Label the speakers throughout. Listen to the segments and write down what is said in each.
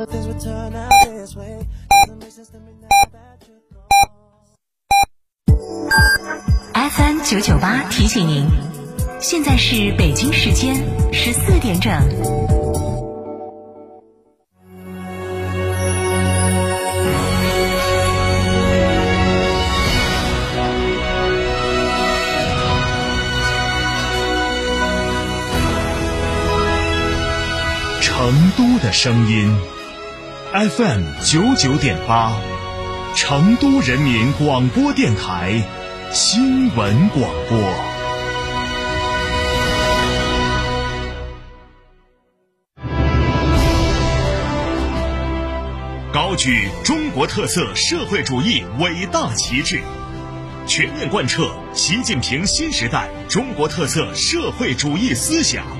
Speaker 1: FM 九九八提醒您，现在是北京时间十四点整。
Speaker 2: 成都的声音，FM 九九点八，成都人民广播电台新闻广播。高举中国特色社会主义伟大旗帜，全面贯彻习近平新时代中国特色社会主义思想。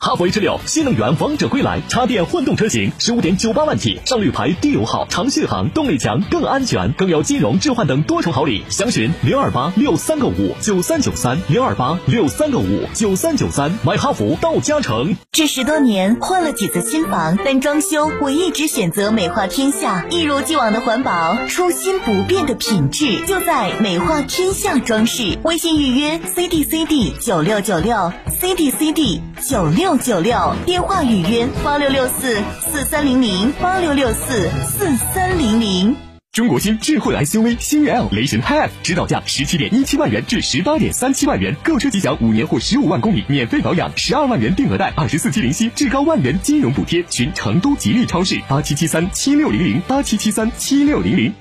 Speaker 3: 哈弗 H 六新能源王者归来，插电混动车型十五点九八万起，上绿牌低油耗，长续航，动力强，更安全，更有金融置换等多重好礼。详询零二八六三个五九三九三零二八六三个五九三九三，买哈弗到嘉诚。
Speaker 4: 这十多年换了几次新房，但装修我一直选择美化天下，一如既往的环保，初心不变的品质，就在美化天下装饰。微信预约 C D C D 九六九六 C D C D 九六。六九六电话预约八六六四四三零零八六六四四三零零。
Speaker 3: 中国新智慧 SUV 星越 L 雷神 HF 指导价十七点一七万元至十八点三七万元，购车即享五年或十五万公里免费保养，十二万元定额贷，二十四期零息，至高万元金融补贴。寻成都吉利超市八七七三七六零零八七七三七六零零。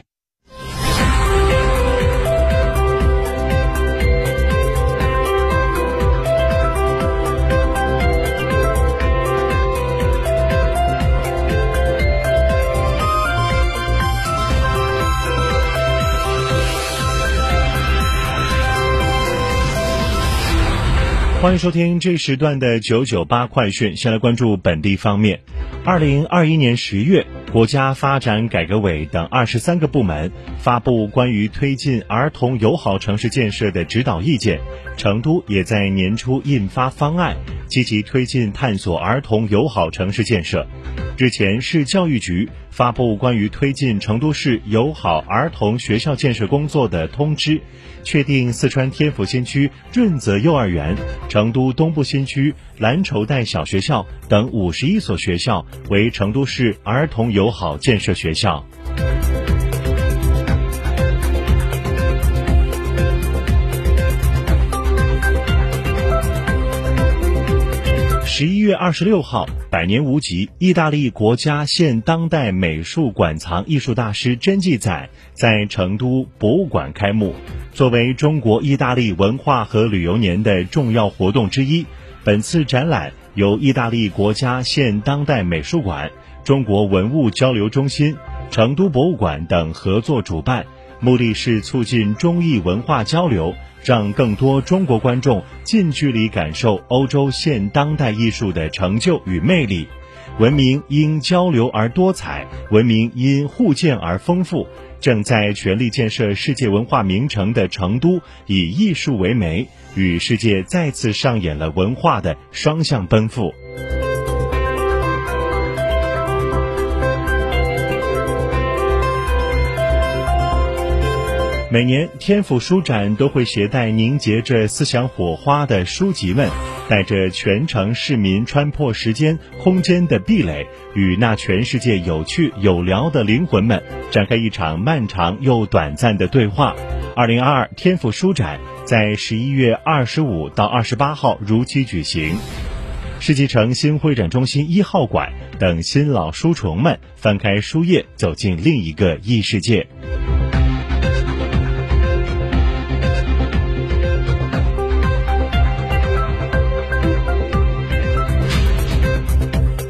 Speaker 5: 欢迎收听这时段的九九八快讯。先来关注本地方面。二零二一年十月，国家发展改革委等二十三个部门发布关于推进儿童友好城市建设的指导意见。成都也在年初印发方案，积极推进探索儿童友好城市建设。日前，市教育局发布关于推进成都市友好儿童学校建设工作的通知，确定四川天府新区润泽幼儿园、成都东部新区蓝绸带小学校等五十一所学校为成都市儿童友好建设学校。十一月二十六号，百年无极意大利国家现当代美术馆藏艺术大师真迹展在成都博物馆开幕。作为中国意大利文化和旅游年的重要活动之一，本次展览由意大利国家现当代美术馆、中国文物交流中心、成都博物馆等合作主办，目的是促进中意文化交流。让更多中国观众近距离感受欧洲现当代艺术的成就与魅力。文明因交流而多彩，文明因互鉴而丰富。正在全力建设世界文化名城的成都，以艺术为媒，与世界再次上演了文化的双向奔赴。每年天府书展都会携带凝结着思想火花的书籍们，带着全城市民穿破时间空间的壁垒，与那全世界有趣有聊的灵魂们展开一场漫长又短暂的对话。二零二二天府书展在十一月二十五到二十八号如期举行，世纪城新会展中心一号馆等新老书虫们翻开书页，走进另一个异世界。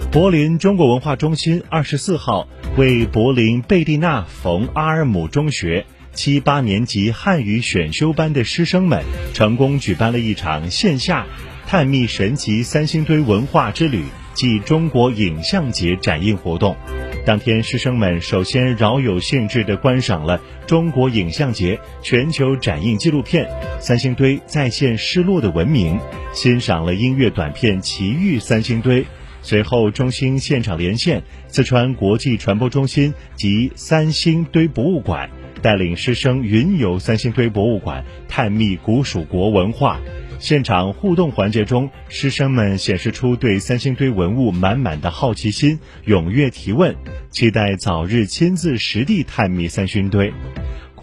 Speaker 5: 柏林中国文化中心二十四号为柏林贝蒂娜·冯·阿尔姆中学七八年级汉语选修班的师生们成功举办了一场线下探秘神奇三星堆文化之旅暨中国影像节展映活动。当天，师生们首先饶有兴致地观赏了中国影像节全球展映纪录片《三星堆再现失落的文明》，欣赏了音乐短片《奇遇三星堆》。随后，中心现场连线四川国际传播中心及三星堆博物馆，带领师生云游三星堆博物馆，探秘古蜀国文化。现场互动环节中，师生们显示出对三星堆文物满满的好奇心，踊跃提问，期待早日亲自实地探秘三星堆。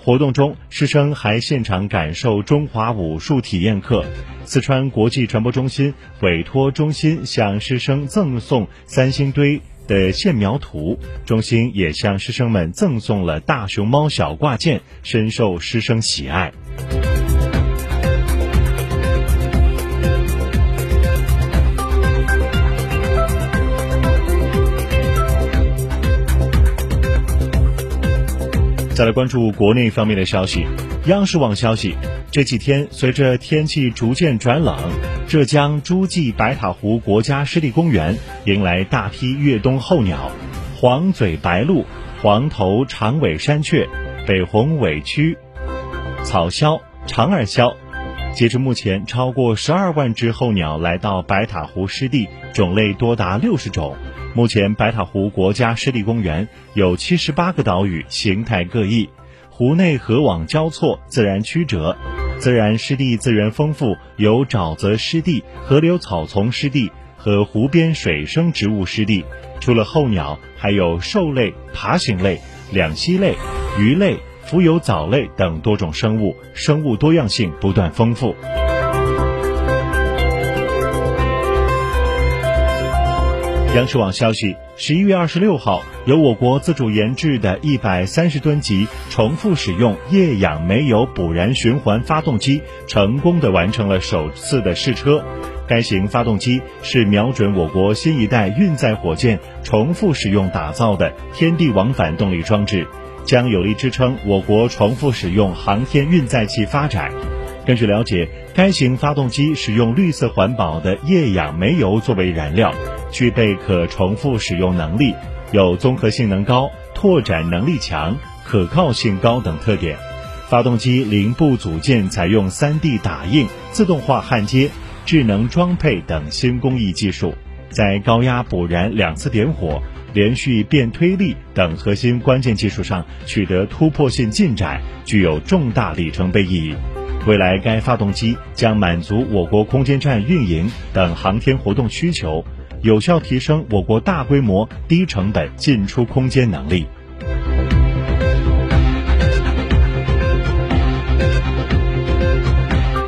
Speaker 5: 活动中，师生还现场感受中华武术体验课。四川国际传播中心委托中心向师生赠送三星堆的线描图，中心也向师生们赠送了大熊猫小挂件，深受师生喜爱。再来关注国内方面的消息，央视网消息，这几天随着天气逐渐转冷，浙江诸暨白塔湖国家湿地公园迎来大批越冬候鸟，黄嘴白鹭、黄头长尾山雀、北红尾鸲、草鸮、长耳鸮。截至目前，超过十二万只候鸟来到白塔湖湿地，种类多达六十种。目前，白塔湖国家湿地公园有七十八个岛屿，形态各异，湖内河网交错，自然曲折。自然湿地资源丰富，有沼泽湿地、河流草丛湿地和湖边水生植物湿地。除了候鸟，还有兽类、爬行类、两栖类、鱼类、浮游藻类等多种生物，生物多样性不断丰富。央视网消息：十一月二十六号，由我国自主研制的一百三十吨级重复使用液氧煤油补燃循环发动机成功的完成了首次的试车。该型发动机是瞄准我国新一代运载火箭重复使用打造的天地往返动力装置，将有力支撑我国重复使用航天运载器发展。根据了解，该型发动机使用绿色环保的液氧煤油作为燃料。具备可重复使用能力，有综合性能高、拓展能力强、可靠性高等特点。发动机零部组件采用 3D 打印、自动化焊接、智能装配等新工艺技术，在高压补燃、两次点火、连续变推力等核心关键技术上取得突破性进展，具有重大里程碑意义。未来，该发动机将满足我国空间站运营等航天活动需求。有效提升我国大规模、低成本进出空间能力。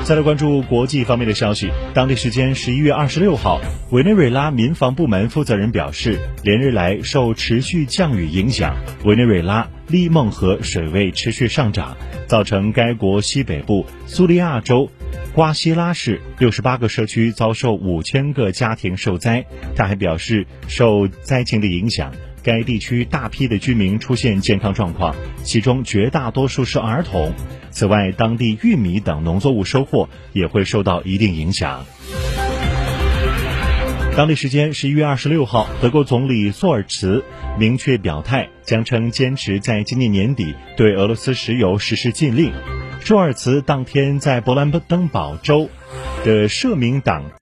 Speaker 5: 再来关注国际方面的消息。当地时间十一月二十六号，委内瑞拉民防部门负责人表示，连日来受持续降雨影响，委内瑞拉利孟河水位持续上涨，造成该国西北部苏利亚州。瓜西拉市六十八个社区遭受五千个家庭受灾。他还表示，受灾情的影响，该地区大批的居民出现健康状况，其中绝大多数是儿童。此外，当地玉米等农作物收获也会受到一定影响。当地时间十一月二十六号，德国总理索尔茨明确表态，将称坚持在今年年底对俄罗斯石油实施禁令。舒尔茨当天在勃兰登堡州的社民党